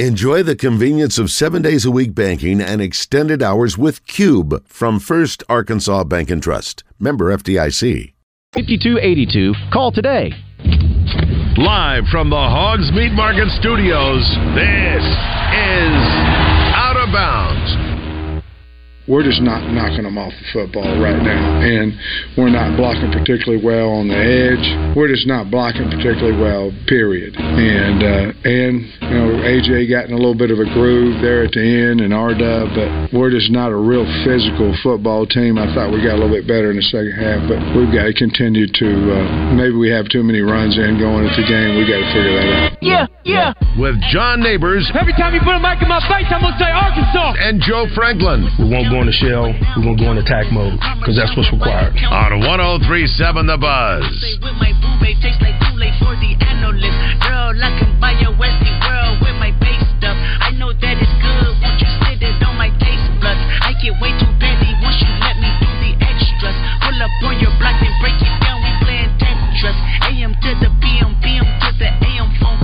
Enjoy the convenience of seven days a week banking and extended hours with Cube from First Arkansas Bank and Trust. Member FDIC. 5282. Call today. Live from the Hogs Meat Market Studios, this is Out of Bounds we're just not knocking them off the football right now. And we're not blocking particularly well on the edge. We're just not blocking particularly well, period. And, uh, and you know, AJ got in a little bit of a groove there at the end and RW, but we're just not a real physical football team. I thought we got a little bit better in the second half, but we've got to continue to, uh, maybe we have too many runs in going into the game. we got to figure that out. Yeah, yeah. With John Neighbors. Every time you put a mic in my face, I'm going to say Arkansas. And Joe Franklin. We won't go in the shell. We're going to go in attack mode because that's what's required. On 1037 The Buzz. I know that it's good. Won't you sit it on my taste buds? I get way too petty once you let me do the extras. Pull up on your block and break it down. We playing Tetris. AM to the PM, PM to the AM phone.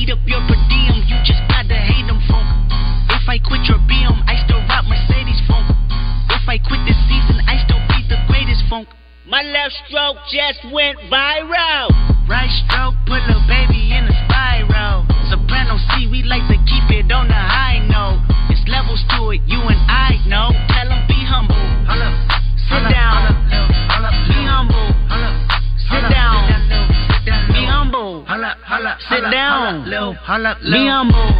Eat up your per diem. You just gotta hate them phone. If I quit your BM, I quit this season, I still be the greatest funk. My left stroke just went viral. Right stroke put a baby in a spiral. Soprano C, we like to keep it on the high note. It's levels to it, you and I know. Tell them be humble. Sit down. Be humble. Sit down. Be humble. Sit down. Be humble.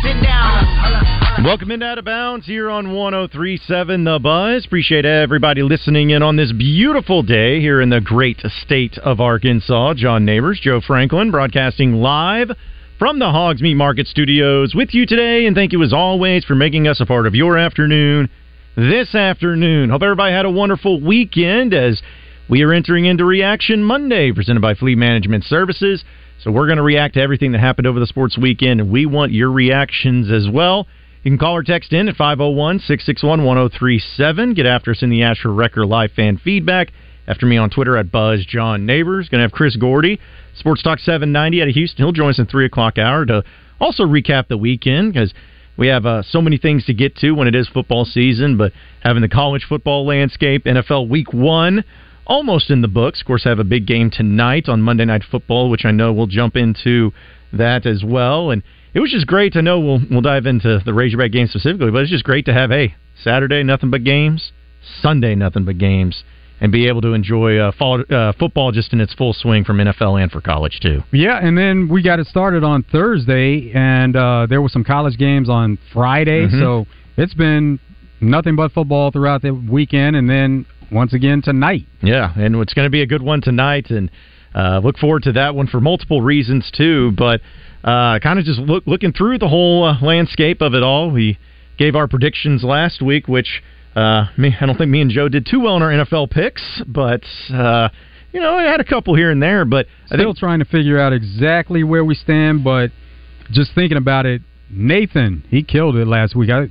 Sit down. Welcome into Out of Bounds here on 1037 The Buzz. Appreciate everybody listening in on this beautiful day here in the great state of Arkansas. John Neighbors, Joe Franklin, broadcasting live from the Hogs Meat Market Studios with you today. And thank you as always for making us a part of your afternoon this afternoon. Hope everybody had a wonderful weekend as we are entering into Reaction Monday presented by Fleet Management Services. So we're going to react to everything that happened over the sports weekend, and we want your reactions as well. You can call or text in at 501 661 1037. Get after us in the Asher Wrecker Live fan feedback. After me on Twitter at Buzz John Neighbors. Going to have Chris Gordy, Sports Talk 790 out of Houston. He'll join us in 3 o'clock hour to also recap the weekend because we have uh, so many things to get to when it is football season, but having the college football landscape, NFL Week 1 almost in the books. Of course, I have a big game tonight on Monday Night Football, which I know we'll jump into that as well. And it was just great to know. We'll we'll dive into the Razorback game specifically, but it's just great to have hey Saturday nothing but games, Sunday nothing but games, and be able to enjoy uh, fall, uh, football just in its full swing from NFL and for college too. Yeah, and then we got it started on Thursday, and uh, there were some college games on Friday, mm-hmm. so it's been nothing but football throughout the weekend, and then once again tonight. Yeah, and it's going to be a good one tonight, and uh, look forward to that one for multiple reasons too, but uh, kind of just look, looking through the whole uh, landscape of it all. We gave our predictions last week, which uh, me, I don't think me and Joe did too well in our NFL picks, but uh, you know, I had a couple here and there. But still I think, trying to figure out exactly where we stand. But just thinking about it, Nathan he killed it last week. I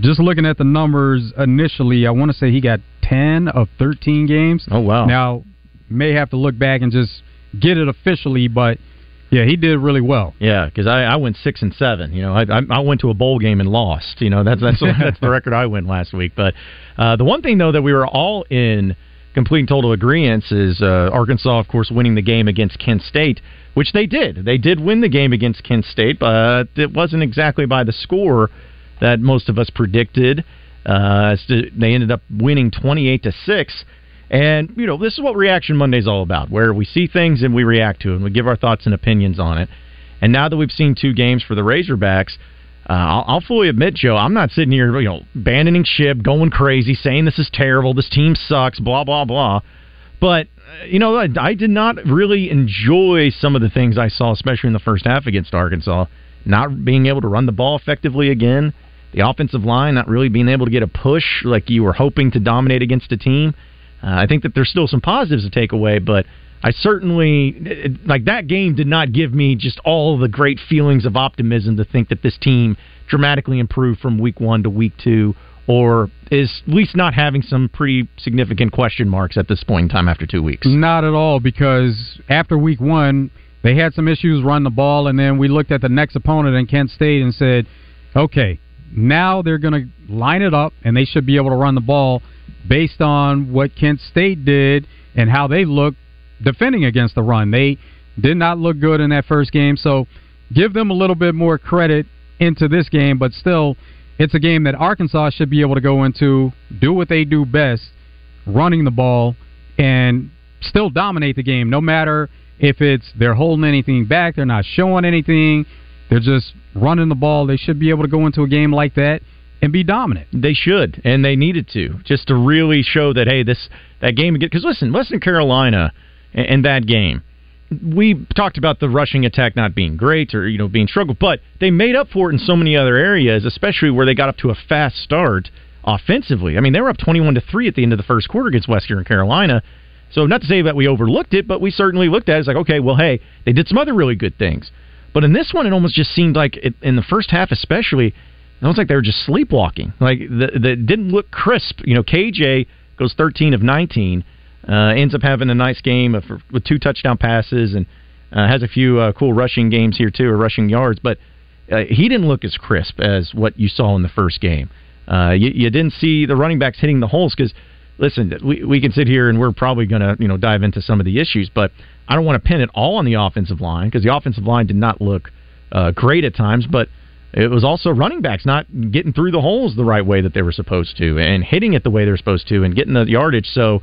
just looking at the numbers initially, I want to say he got ten of thirteen games. Oh wow! Now may have to look back and just get it officially, but yeah, he did really well. Yeah, because I, I went six and seven. You know, I, I went to a bowl game and lost. You know, that's that's that's the record I went last week. But uh, the one thing though that we were all in complete and total agreement is uh, Arkansas, of course, winning the game against Kent State, which they did. They did win the game against Kent State, but it wasn't exactly by the score that most of us predicted. Uh, they ended up winning twenty eight to six. And, you know, this is what Reaction Monday is all about, where we see things and we react to it and we give our thoughts and opinions on it. And now that we've seen two games for the Razorbacks, uh, I'll, I'll, fully admit, Joe, I'm not sitting here, you know, abandoning ship, going crazy, saying this is terrible, this team sucks, blah, blah, blah. But, you know, I, I did not really enjoy some of the things I saw, especially in the first half against Arkansas. Not being able to run the ball effectively again, the offensive line not really being able to get a push like you were hoping to dominate against a team. Uh, I think that there's still some positives to take away, but I certainly like that game did not give me just all the great feelings of optimism to think that this team dramatically improved from week one to week two, or is at least not having some pretty significant question marks at this point in time after two weeks. Not at all, because after week one, They had some issues run the ball, and then we looked at the next opponent in Kent State and said, okay, now they're going to line it up, and they should be able to run the ball based on what Kent State did and how they look defending against the run. They did not look good in that first game, so give them a little bit more credit into this game, but still, it's a game that Arkansas should be able to go into, do what they do best, running the ball, and still dominate the game, no matter if it's they're holding anything back, they're not showing anything, they're just running the ball. They should be able to go into a game like that and be dominant. They should, and they needed to, just to really show that hey, this that game. Because listen, Western Carolina in that game, we talked about the rushing attack not being great or you know being struggled, but they made up for it in so many other areas, especially where they got up to a fast start offensively. I mean, they were up twenty-one to three at the end of the first quarter against Western Carolina. So not to say that we overlooked it, but we certainly looked at it as like, okay, well, hey, they did some other really good things. But in this one, it almost just seemed like it, in the first half, especially, it almost like they were just sleepwalking. Like the didn't look crisp. You know, KJ goes 13 of 19, uh, ends up having a nice game of, with two touchdown passes and uh, has a few uh, cool rushing games here too, or rushing yards. But uh, he didn't look as crisp as what you saw in the first game. Uh, you, you didn't see the running backs hitting the holes because listen, we we can sit here and we're probably going to you know dive into some of the issues, but I don't want to pin it all on the offensive line because the offensive line did not look uh, great at times, but it was also running backs not getting through the holes the right way that they were supposed to and hitting it the way they're supposed to and getting the yardage. So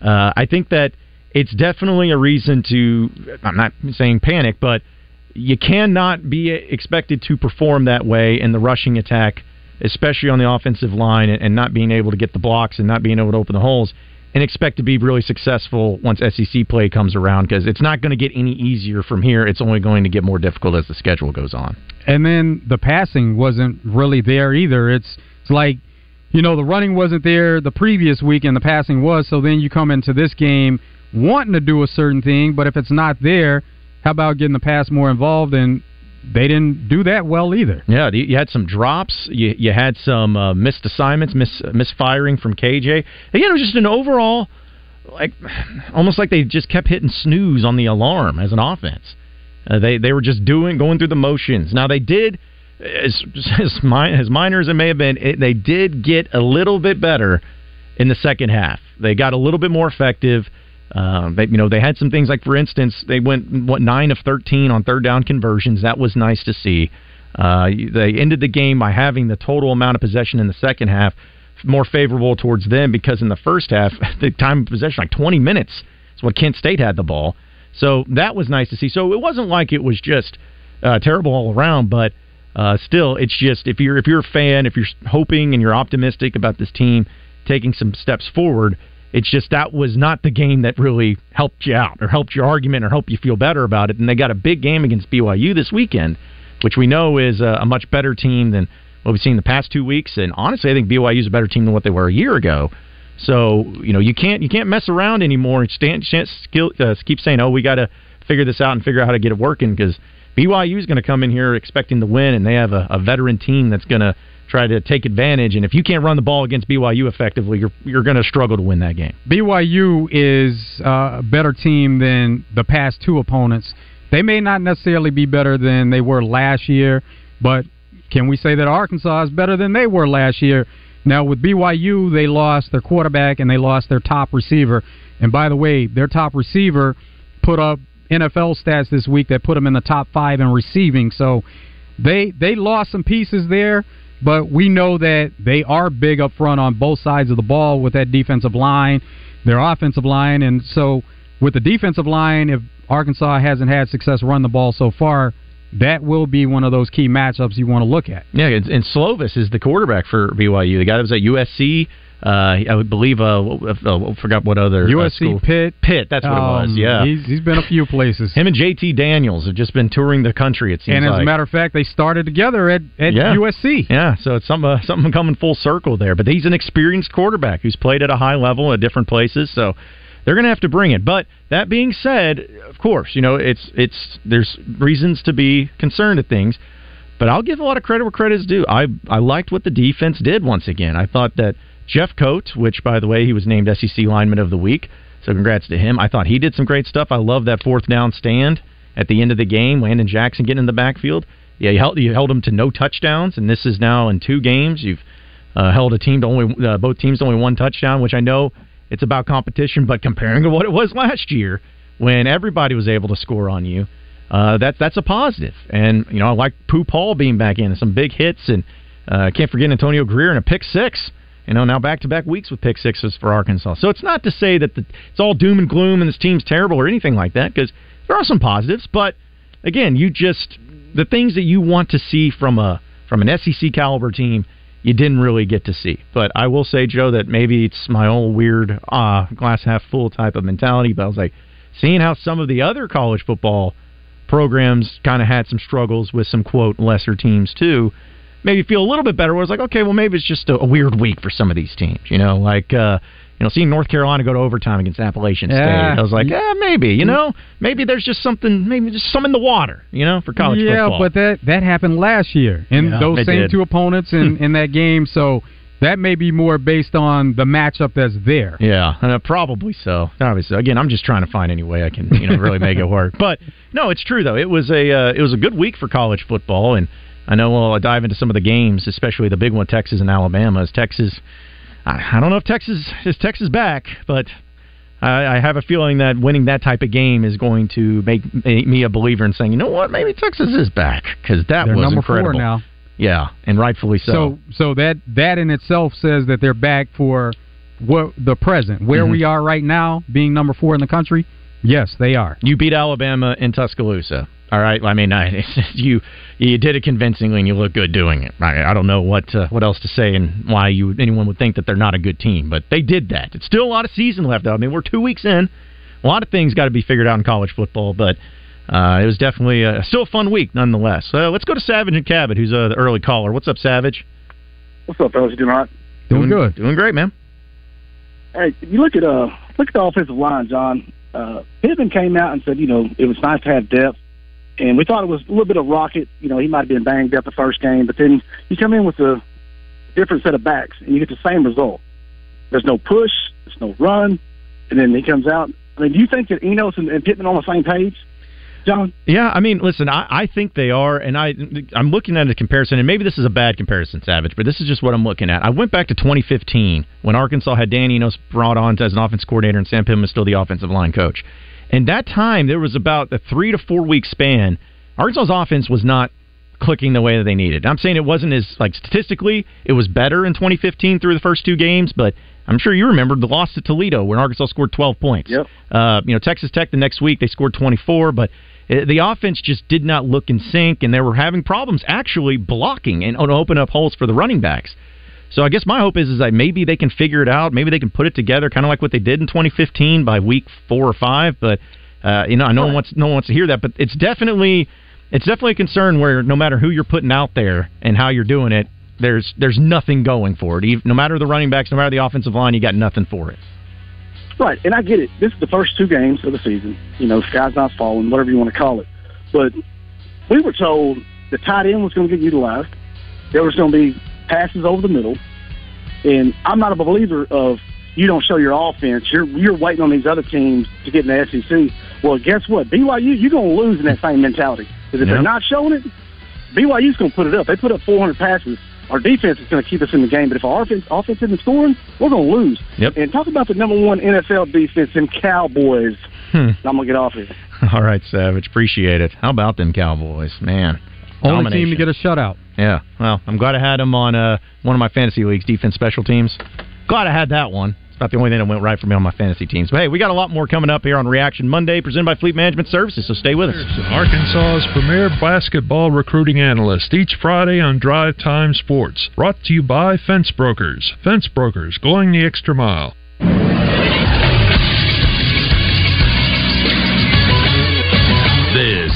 uh, I think that it's definitely a reason to. I'm not saying panic, but you cannot be expected to perform that way in the rushing attack especially on the offensive line, and not being able to get the blocks and not being able to open the holes, and expect to be really successful once SEC play comes around because it's not going to get any easier from here. It's only going to get more difficult as the schedule goes on. And then the passing wasn't really there either. It's it's like you know the running wasn't there the previous week and the passing was. So then you come into this game wanting to do a certain thing, but if it's not there, how about getting the pass more involved and they didn't do that well either. Yeah, you had some drops. You you had some uh, missed assignments, miss misfiring from KJ. Again, it was just an overall like almost like they just kept hitting snooze on the alarm as an offense. Uh, they they were just doing going through the motions. Now they did as as, min- as minor as it may have been, it, they did get a little bit better in the second half. They got a little bit more effective. Um, they, you know, they had some things like, for instance, they went what nine of thirteen on third down conversions. That was nice to see. Uh, they ended the game by having the total amount of possession in the second half more favorable towards them because in the first half, the time of possession like twenty minutes is what Kent State had the ball. So that was nice to see. So it wasn't like it was just uh, terrible all around, but uh, still, it's just if you're if you're a fan, if you're hoping and you're optimistic about this team taking some steps forward it's just that was not the game that really helped you out or helped your argument or helped you feel better about it. And they got a big game against BYU this weekend, which we know is a, a much better team than what we've seen the past two weeks. And honestly, I think BYU is a better team than what they were a year ago. So you know you can't you can't mess around anymore and stand, stand, skill, uh, keep saying oh we got to figure this out and figure out how to get it working because BYU is going to come in here expecting to win and they have a, a veteran team that's going to try to take advantage. And if you can't run the ball against BYU effectively, you're you're going to struggle to win that game. BYU is uh, a better team than the past two opponents. They may not necessarily be better than they were last year, but can we say that Arkansas is better than they were last year? Now with BYU, they lost their quarterback and they lost their top receiver. And by the way, their top receiver put up NFL stats this week that put them in the top five in receiving. So they they lost some pieces there but we know that they are big up front on both sides of the ball with that defensive line, their offensive line, and so with the defensive line, if Arkansas hasn't had success run the ball so far, that will be one of those key matchups you want to look at. Yeah, and Slovis is the quarterback for BYU. The guy that was at USC I would believe uh, uh, forgot what other USC uh, Pitt. Pitt, that's what um, it was. Um, yeah, he's, he's been a few places. Him and JT Daniels have just been touring the country. It seems. And as like. a matter of fact, they started together at, at yeah. USC. Yeah, so it's some uh, something coming full circle there. But he's an experienced quarterback who's played at a high level at different places. So they're going to have to bring it. But that being said, of course, you know it's it's there's reasons to be concerned at things. But I'll give a lot of credit where credit is due. I I liked what the defense did once again. I thought that Jeffcoat, which, by the way, he was named SEC Lineman of the Week. So congrats to him. I thought he did some great stuff. I love that fourth down stand. at the end of the game, Landon Jackson getting in the backfield. Yeah, you held you held them to no touchdowns, and this is now in two games. You've uh, held a team to only uh, both teams to only one touchdown, which I know it's about competition, but comparing to what it was last year when everybody was able to score on you, uh, that's that's a positive. And you know, I like Pooh Paul being back in, some big hits, and uh, can't forget Antonio Grier and a pick six. You know, now back to back weeks with pick sixes for Arkansas. So it's not to say that the, it's all doom and gloom and this team's terrible or anything like that, because there are some positives. But again, you just the things that you want to see from a from an SEC caliber team, you didn't really get to see. But I will say, Joe, that maybe it's my old weird uh, glass half full type of mentality. But I was like, seeing how some of the other college football programs kind of had some struggles with some quote lesser teams too maybe feel a little bit better. Where it's like, okay, well, maybe it's just a, a weird week for some of these teams. You know, like uh, you know, seeing North Carolina go to overtime against Appalachian Yeah. State. I was like, yeah, maybe. You know, maybe there's just something, maybe just some in the water. You know, for college yeah, football. Yeah, but that that happened last year, and Yeah, those same did. two opponents in in that game. So that may be more based on the matchup that's there. Yeah, uh, probably so. Obviously, again, I'm just trying to find any way I can, you know, really make it work. But no, it's true though. It was a uh, it was a good week for college football, and I know we'll dive into some of the games, especially the big one, Texas and Alabama. As Texas, I, don't know if Texas is Texas back, but I, I have a feeling that winning that type of game is going to make, make me a believer in saying, you know what, maybe Texas is back because that They're was number incredible. four now. Yeah, and rightfully so. So so that that in itself says that they're back for what the present, where Mhm. we are right now, being number four in the country. Yes, they are. You beat Alabama in Tuscaloosa. All right. I mean, I, you you did it convincingly, and you look good doing it. I, I don't know what uh, what else to say and why you anyone would think that they're not a good team, but they did that. It's still a lot of season left. Though. I mean, we're two weeks in. A lot of things got to be figured out in college football, but uh, it was definitely a, still a fun week nonetheless. Uh, let's go to Savage and Cabot, who's uh, the early caller. What's up, Savage? What's up, fellas? You doing all right? Doing good. Doing great, man. Hey, you look at uh look at the offensive line, John. Uh, Pittman came out and said, you know, it was nice to have depth, and we thought it was a little bit of rocket. You know, he might have been banged up the first game, but then you come in with a different set of backs, and you get the same result. There's no push, there's no run, and then he comes out. I mean, do you think that Enos and, and Pittman on the same page, John? Yeah, I mean, listen, I, I think they are, and I I'm looking at a comparison, and maybe this is a bad comparison, Savage, but this is just what I'm looking at. I went back to 2015 when Arkansas had Dan Enos brought on as an offense coordinator, and Sam Pittman was still the offensive line coach. And that time, there was about a three to four week span. Arkansas's offense was not clicking the way that they needed. I'm saying it wasn't as like statistically, it was better in 2015 through the first two games, but I'm sure you remember the loss to Toledo when Arkansas scored 12 points. Yep. Uh, you know, Texas Tech the next week they scored 24, but the offense just did not look in sync, and they were having problems actually blocking and open up holes for the running backs. So I guess my hope is is that maybe they can figure it out. Maybe they can put it together, kind of like what they did in 2015 by week four or five. But uh, you know, no one wants no one wants to hear that. But it's definitely it's definitely a concern where no matter who you're putting out there and how you're doing it, there's there's nothing going for it. Even, no matter the running backs, no matter the offensive line, you got nothing for it. Right, and I get it. This is the first two games of the season. You know, sky's not falling, whatever you want to call it. But we were told the tight end was going to get utilized. There was going to be passes over the middle, and I'm not a believer of you don't show your offense. You're you're waiting on these other teams to get in the SEC. Well, guess what? BYU, you're going to lose in that same mentality because if Yeah. they're not showing it, BYU's going to put it up. They put up 400 passes. Our defense is going to keep us in the game, but if our offense, offense isn't scoring, we're going to lose. Yep. And talk about the number one NFL defense in Cowboys. Hmm. I'm gonna get off here. All right, Savage, appreciate it. How about them Cowboys, man? Only team Domination. to get a shutout. Yeah, well, I'm glad I had them on uh, one of my fantasy leagues, defense special teams. Glad I had that one. About the only thing that went right for me on my fantasy teams. But hey, we got a lot more coming up here on Reaction Monday, presented by Fleet Management Services. So stay with us. Arkansas's premier basketball recruiting analyst each Friday on Drive Time Sports. Brought to you by Fence Brokers. Fence Brokers, going the extra mile.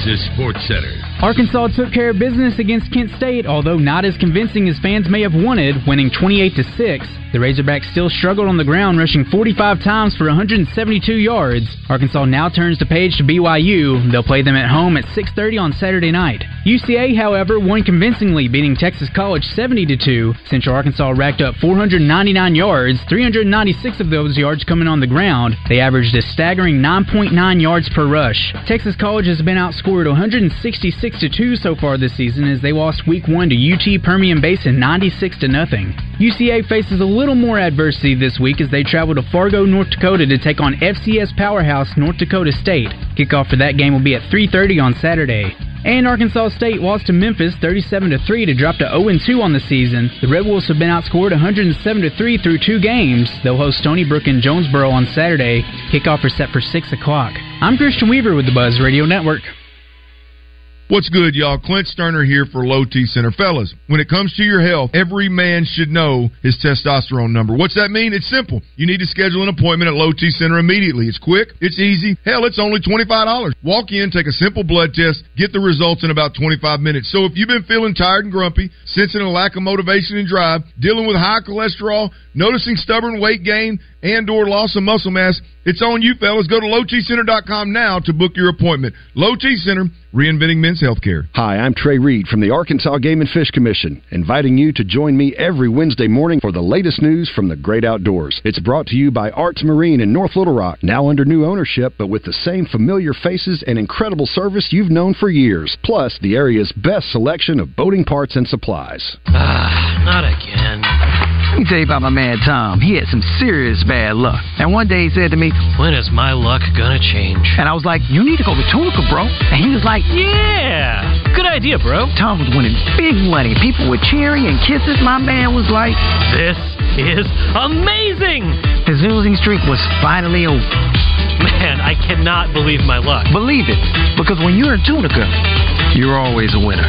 Texas Sports Center. Arkansas took care of business against Kent State, although not as convincing as fans may have wanted, winning 28 to 6. The Razorbacks still struggled on the ground, rushing 45 times for 172 yards. Arkansas now turns the page to BYU. They'll play them at home at 6:30 on Saturday night. UCA, however, won convincingly, beating Texas College 70 to 2. Central Arkansas racked up 499 yards, 396 of those yards coming on the ground. They averaged a staggering 9.9 yards per rush. Texas College has been outscored 166 to 2 so far this season as they lost week 1 to UT Permian Basin 96 to nothing. UCA faces a little more adversity this week as they travel to Fargo, North Dakota to take on FCS powerhouse North Dakota State. Kickoff for that game will be at 3:30 on Saturday. And Arkansas State lost to Memphis 37 to 3 to drop to 0 2 on the season. The Red Wolves have been outscored 107 to 3 through two games. They'll host Stony Brook in Jonesboro on Saturday. Kickoff is set for 6 o'clock. I'm Christian Weaver with the Buzz Radio Network. What's good, y'all? Clint Sterner here for Low T Center. Fellas, when it comes to your health, every man should know his testosterone number. What's that mean? It's simple. You need to schedule an appointment at Low T Center immediately. It's quick, it's easy. Hell, it's only $25. Walk in, take a simple blood test, get the results in about 25 minutes. So if you've been feeling tired and grumpy, sensing a lack of motivation and drive, dealing with high cholesterol, noticing stubborn weight gain, and or loss of muscle mass, it's on you, fellas. Go to lowtcenter.com now to book your appointment. Low T Center, reinventing men's healthcare. Hi, I'm Trey Reid from the Arkansas Game and Fish Commission, inviting you to join me every Wednesday morning for the latest news from the great outdoors. It's brought to you by Arts Marine in North Little Rock, now under new ownership, but with the same familiar faces and incredible service you've known for years. Plus, the area's best selection of boating parts and supplies. Ah, not again. Let me tell you about my man Tom. He had some serious bad luck. And one day he said to me, When is my luck gonna change? And I was like, You need to go to Tunica, bro. And he was like, Yeah, good idea, bro. Tom was winning big money. People were cheering and kisses. My man was like, This is amazing. His losing streak was finally over. Man, I cannot believe my luck. Believe it, because when you're in Tunica, you're always a winner.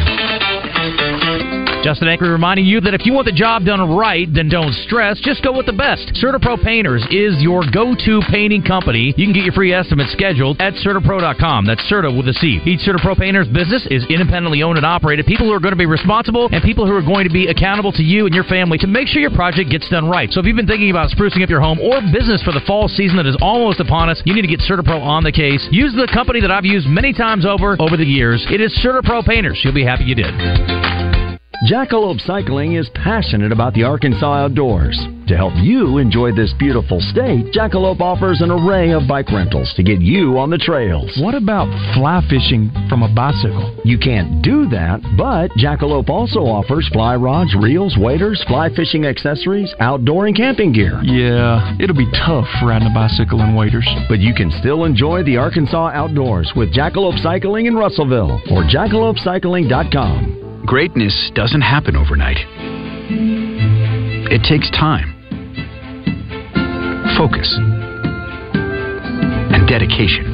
Justin Acri reminding you that if you want the job done right, then don't stress. Just go with the best. CertaPro Painters is your go-to painting company. You can get your free estimate scheduled at CertaPro.com. That's Certa with a C. Each CertaPro Painters business is independently owned and operated. People who are going to be responsible and people who are going to be accountable to you and your family to make sure your project gets done right. So if you've been thinking about sprucing up your home or business for the fall season that is almost upon us, you need to get CertaPro on the case. Use the company that I've used many times over over the years. It is CertaPro Painters. You'll be happy you did. Jackalope Cycling is passionate about the Arkansas outdoors. To help you enjoy this beautiful state, Jackalope offers an array of bike rentals to get you on the trails. What about fly fishing from a bicycle? You can't do that, but Jackalope also offers fly rods, reels, waders, fly fishing accessories, outdoor and camping gear. Yeah, it'll be tough riding a bicycle and waders. But you can still enjoy the Arkansas outdoors with Jackalope Cycling in Russellville or jackalopecycling.com. Greatness doesn't happen overnight. It takes time, focus, and dedication.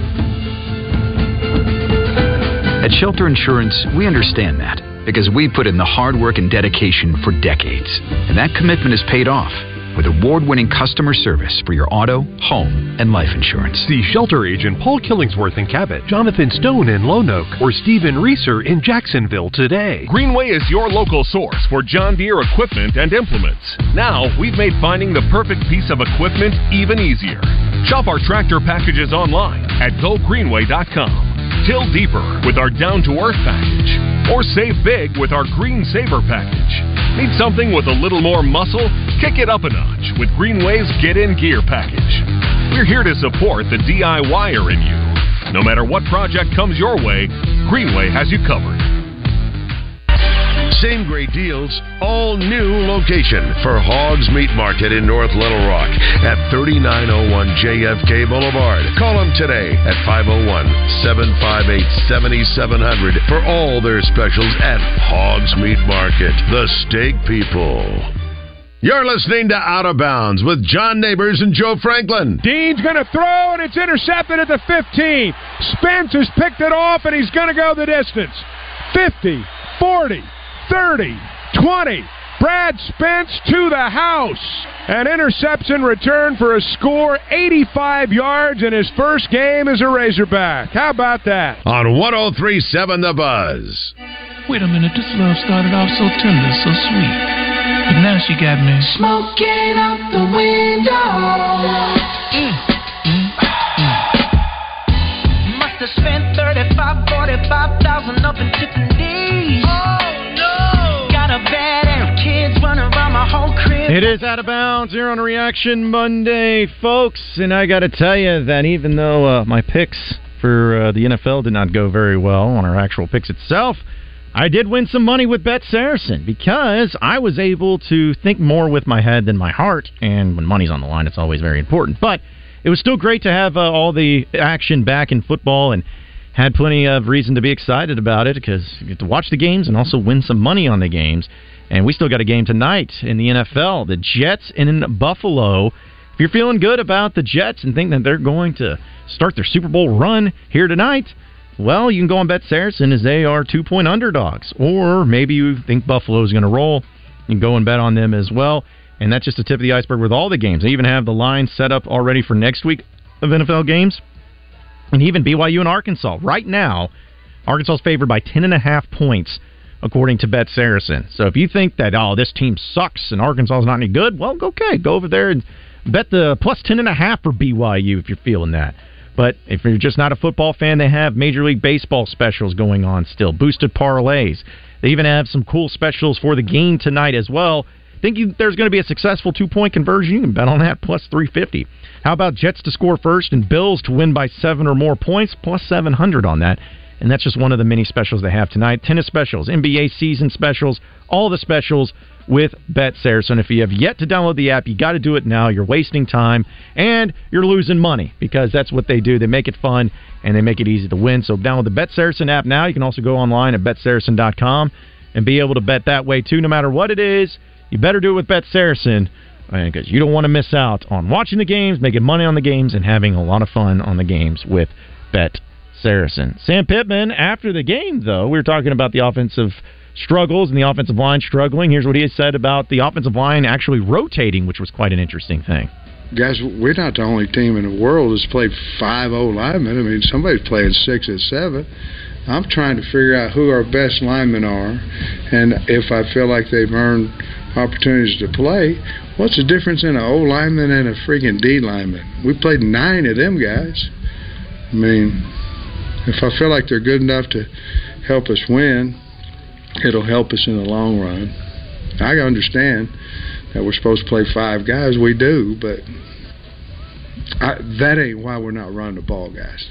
At Shelter Insurance, we understand that because we put in the hard work and dedication for decades. And that commitment has paid off with award-winning customer service for your auto, home, and life insurance. See shelter agent Paul Killingsworth in Cabot, Jonathan Stone in Lonoke, or Stephen Reeser in Jacksonville today. Greenway is your local source for John Deere equipment and implements. Now, we've made finding the perfect piece of equipment even easier. Shop our tractor packages online at gogreenway.com. Till deeper with our down to earth package. Or save big with our Green Saver package. Need something with a little more muscle? Kick it up a notch with Greenway's Get In Gear package. We're here to support the DIYer in you. No matter what project comes your way, Greenway has you covered. Same great deals, all new location for Hogs Meat Market in North Little Rock at 3901 JFK Boulevard. Call them today at 501 758 7700 for all their specials at Hogs Meat Market. The Steak People. You're listening to Out of Bounds with John Neighbors and Joe Franklin. Dean's going to throw, and it's intercepted at the 15. Spence has picked it off, and he's going to go the distance. 50, 40, 30, 20, Brad Spence to the house. An interception return for a score, 85 yards in his first game as a Razorback. How about that? On 1037 The Buzz. Wait a minute, this love started off so tender, so sweet. But now she got me smoking out the window. Mm, mm, mm. Must have spent 35, 45,000 up in Tiffany's. It is out of bounds here on Reaction Monday, folks, and I got to tell you that even though uh, my picks for uh, the NFL did not go very well on our actual picks itself, I did win some money with Bet Saracen because I was able to think more with my head than my heart, and when money's on the line, it's always very important. But it was still great to have uh, all the action back in football and had plenty of reason to be excited about it because you get to watch the games and also win some money on the games. And we still got a game tonight in the NFL. The Jets in Buffalo. If you're feeling good about the Jets and think that they're going to start their Super Bowl run here tonight, well, you can go on Bet Saracen as they are two point underdogs. Or maybe you think Buffalo's going to roll. You can go and bet on them as well. And that's just the tip of the iceberg with all the games. They even have the line set up already for next week of NFL games. And even BYU and Arkansas. Right now, Arkansas is favored by 10.5 points, according to Bet Saracen. So if you think that, oh, this team sucks and Arkansas is not any good, well, okay, go over there and bet the plus 10.5 for BYU if you're feeling that. But if you're just not a football fan, they have Major League Baseball specials going on still, boosted parlays. They even have some cool specials for the game tonight as well. Think you, there's going to be a successful two point conversion? You can bet on that plus 350. How about Jets to score first and Bills to win by seven or more points? Plus 700 on that. And that's just one of the many specials they have tonight. Tennis specials, NBA season specials, all the specials with Bet Saracen. If you have yet to download the app, you got to do it now. You're wasting time and you're losing money because that's what they do. They make it fun and they make it easy to win. So download the Bet Saracen app now. You can also go online at betsaracen.com and be able to bet that way too, no matter what it is. You better do it with Bet Saracen because you don't want to miss out on watching the games, making money on the games, and having a lot of fun on the games with Bet Saracen. Sam Pittman, after the game, though, we were talking about the offensive struggles and the offensive line struggling. Here's what he said about the offensive line actually rotating, which was quite an interesting thing. Guys, we're not the only team in the world that's played five O linemen. I mean, somebody's playing six and seven. I'm trying to figure out who our best linemen are, and if I feel like they've earned opportunities to play, what's the difference in an O lineman and a freaking D lineman? We played nine of them guys. I mean, if I feel like they're good enough to help us win, it'll help us in the long run. I understand that we're supposed to play five guys. We do, but I, that ain't why we're not running the ball, guys.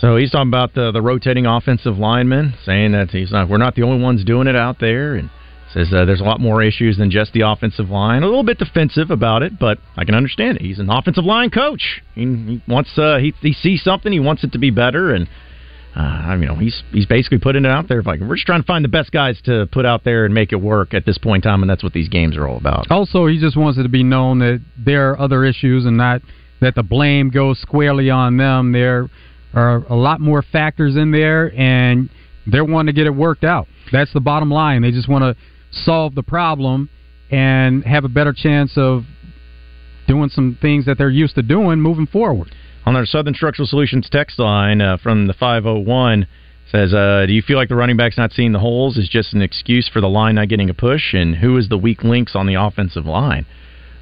So he's talking about the the rotating offensive linemen, saying that he's not. We're not the only ones doing it out there, and says uh, there's a lot more issues than just the offensive line. A little bit defensive about it, but I can understand it. He's an offensive line coach. He, he wants uh, he he sees something, he wants it to be better, and uh, I mean, he's he's basically putting it out there. Like we're just trying to find the best guys to put out there and make it work at this point in time, and that's what these games are all about. Also, he just wants it to be known that there are other issues and not that the blame goes squarely on them. There are a lot more factors in there, and they're wanting to get it worked out. That's the bottom line. They just want to solve the problem and have a better chance of doing some things that they're used to doing moving forward. On our Southern Structural Solutions text line uh, from the 501 says, uh, "Do you feel like the running backs not seeing the holes is just an excuse for the line not getting a push? And who is the weak links on the offensive line?"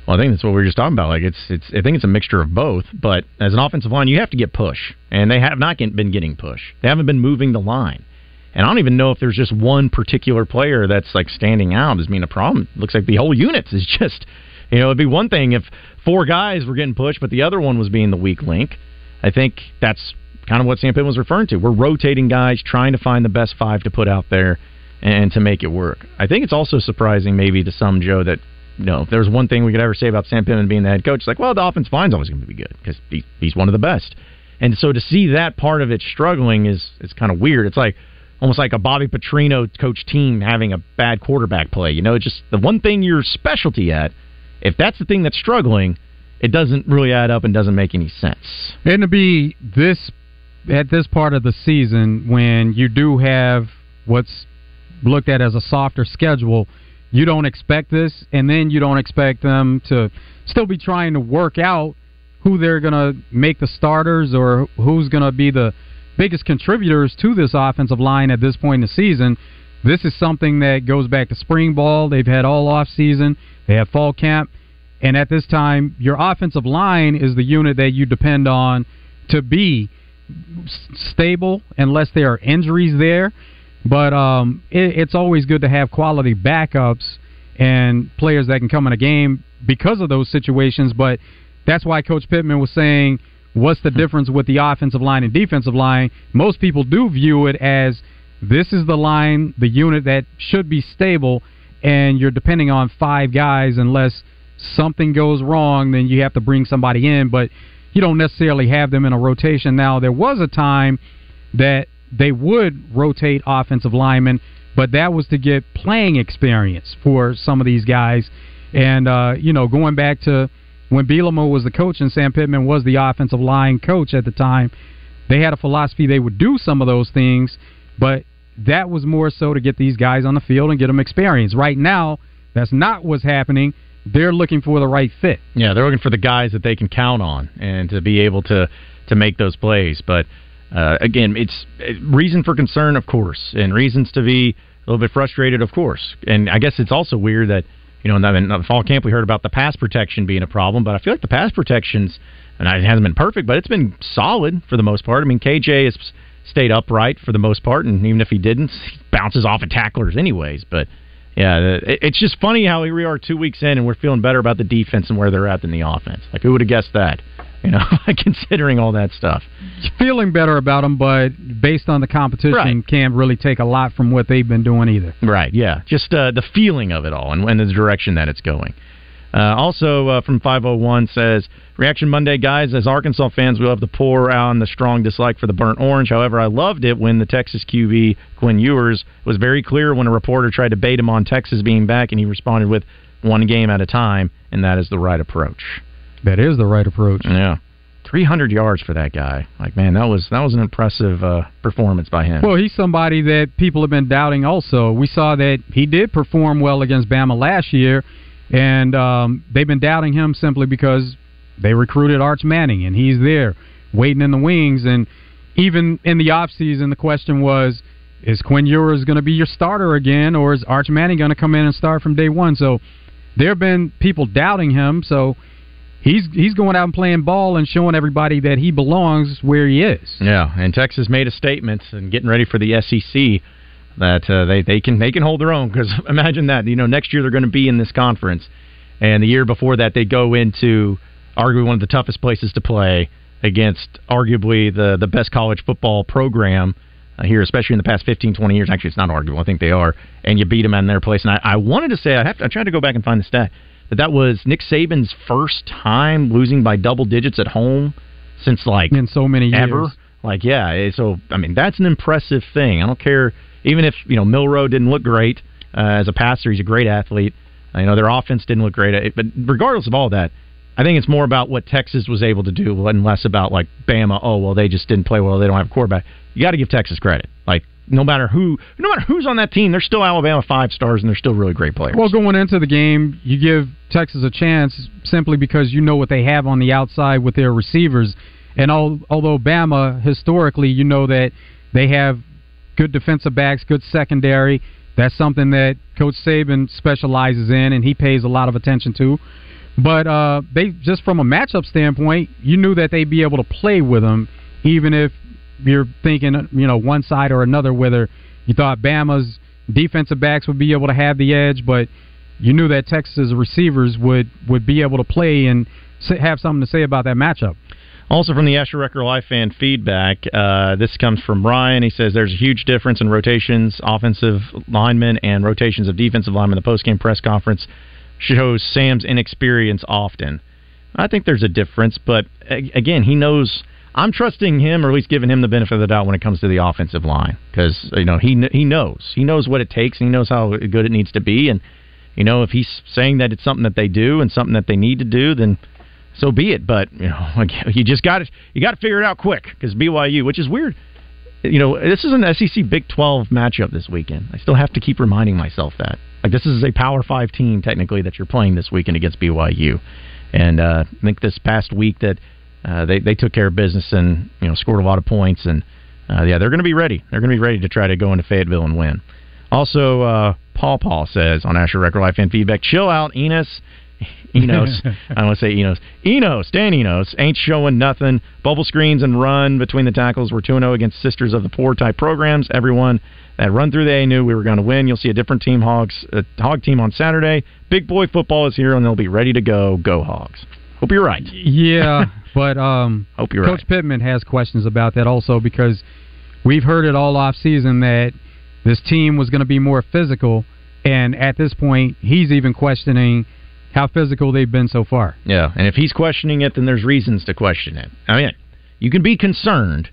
Well, I think that's what we were just talking about. Like it's, it's. I think it's a mixture of both. But as an offensive line, you have to get push, and they have not get, been getting push. They haven't been moving the line. And I don't even know if there's just one particular player that's like standing out as being a problem. It looks like the whole unit is just, you know, it'd be one thing if four guys were getting pushed, but the other one was being the weak link. I think that's kind of what Sam Pittman was referring to. We're rotating guys, trying to find the best five to put out there and to make it work. I think it's also surprising, maybe to some Joe, that you know if there's one thing we could ever say about Sam Pittman being the head coach, it's like, well, the offense line's always going to be good because he, he's one of the best. And so to see that part of it struggling is is kind of weird. It's like almost like a Bobby Petrino coach team having a bad quarterback play. You know, just the one thing you're specialty at. If that's the thing that's struggling, it doesn't really add up and doesn't make any sense. And to be this at this part of the season when you do have what's looked at as a softer schedule, you don't expect this, and then you don't expect them to still be trying to work out who they're going to make the starters or who's going to be the biggest contributors to this offensive line at this point in the season. This is something that goes back to spring ball. They've had all off season. They have fall camp. And at this time, your offensive line is the unit that you depend on to be stable unless there are injuries there. But um, it, it's always good to have quality backups and players that can come in a game because of those situations. But that's why Coach Pittman was saying, what's the difference with the offensive line and defensive line? Most people do view it as this is the line, the unit that should be stable, and you're depending on five guys unless something goes wrong, then you have to bring somebody in. But you don't necessarily have them in a rotation. Now, there was a time that they would rotate offensive linemen, but that was to get playing experience for some of these guys. And, uh, you know, going back to when Bielema was the coach and Sam Pittman was the offensive line coach at the time, they had a philosophy they would do some of those things, but that was more so to get these guys on the field and get them experience. Right now, that's not what's happening. They're looking for the right fit. Yeah, they're looking for the guys that they can count on and to be able to to make those plays. But uh, again, it's reason for concern, of course, and reasons to be a little bit frustrated, of course. And I guess it's also weird that you know in the fall camp we heard about the pass protection being a problem, but I feel like the pass protections and it hasn't been perfect, but it's been solid for the most part. I mean, KJ has stayed upright for the most part, and even if he didn't, he bounces off of tacklers anyways. But yeah, it's just funny how here we are two weeks in, and we're feeling better about the defense and where they're at than the offense. Like who would have guessed that? You know, considering all that stuff. Feeling better about them, but based on the competition, right. can't really take a lot from what they've been doing either. Right. Yeah. Just uh, the feeling of it all and, and the direction that it's going. Uh, also uh, from 501 says Reaction Monday, guys. As Arkansas fans, we love to pour on the strong dislike for the burnt orange. However, I loved it when the Texas QB Quinn Ewers was very clear when a reporter tried to bait him on Texas being back, and he responded with one game at a time, and that is the right approach. That is the right approach. Yeah. 300 yards for that guy. Like, man, that was that was an impressive uh, performance by him. Well, he's somebody that people have been doubting. Also, we saw that he did perform well against Bama last year, and um, they've been doubting him simply because they recruited Arch Manning, and he's there waiting in the wings. And even in the offseason, the question was, is Quinn Ewers going to be your starter again, or is Arch Manning going to come in and start from day one? So there have been people doubting him. So he's he's going out and playing ball and showing everybody that he belongs where he is. Yeah, and Texas made a statement and getting ready for the SEC that uh, they they can they can hold their own because imagine that you know next year they're going to be in this conference, and the year before that they go into arguably one of the toughest places to play against arguably the the best college football program uh, here, especially in the past 15, 20 years. Actually, it's not arguable. I think they are, and you beat them in their place. And I, I wanted to say I have to, I tried to go back and find the stat that that was Nick Saban's first time losing by double digits at home since like in so many years. Ever. Like yeah, eh, so I mean that's an impressive thing. I don't care even if you know Milroe didn't look great uh, as a passer. He's a great athlete. Uh, you know their offense didn't look great, but regardless of all that, I think it's more about what Texas was able to do and less about like Bama. Oh well, they just didn't play well. They don't have a quarterback. You got to give Texas credit. Like no matter who, no matter who's on that team, they're still Alabama five stars and they're still really great players. Well, going into the game, you give Texas a chance simply because you know what they have on the outside with their receivers. And all, although Bama historically, you know that they have good defensive backs, good secondary. That's something that Coach Saban specializes in, and he pays a lot of attention to. But uh, they just from a matchup standpoint, you knew that they'd be able to play with them, even if you're thinking you know one side or another. Whether you thought Bama's defensive backs would be able to have the edge, but you knew that Texas receivers would would be able to play and have something to say about that matchup. Also from the Asher Wrecker Live fan feedback, uh, this comes from Ryan. He says there's a huge difference in rotations, offensive linemen, and rotations of defensive linemen. The postgame press conference shows Sam's inexperience often. I think there's a difference, but again, he knows. I'm trusting him, or at least giving him the benefit of the doubt when it comes to the offensive line, because you know he he knows he knows what it takes, and he knows how good it needs to be, and you know if he's saying that it's something that they do and something that they need to do, then so be it. But you know, you just got to you got to figure it out quick because BYU, which is weird. You know, this is an SEC Big 12 matchup this weekend. I still have to keep reminding myself that Like this is a Power Five team technically that you're playing this weekend against BYU, and uh, I think this past week that uh, they they took care of business and you know scored a lot of points and uh, yeah they're going to be ready. They're going to be ready to try to go into Fayetteville and win. Also, uh, Paul Paul says on Asher Wrecker Live and feedback, chill out, Enos. Enos, I don't want to say Enos. Enos, Dan Enos, ain't showing nothing. Bubble screens and run between the tackles. We're 2 0 against Sisters of the Poor type programs. Everyone that run through the A knew we were going to win. You'll see a different team, Hogs, a Hog team on Saturday. Big boy football is here, and they'll be ready to go. Go Hogs. Hope you're right. Yeah, but um, hope you're Coach right. Pittman has questions about that also because we've heard it all off season that this team was going to be more physical, and at this point, he's even questioning how physical they've been so far. Yeah, and if he's questioning it, then there's reasons to question it. I mean, you can be concerned.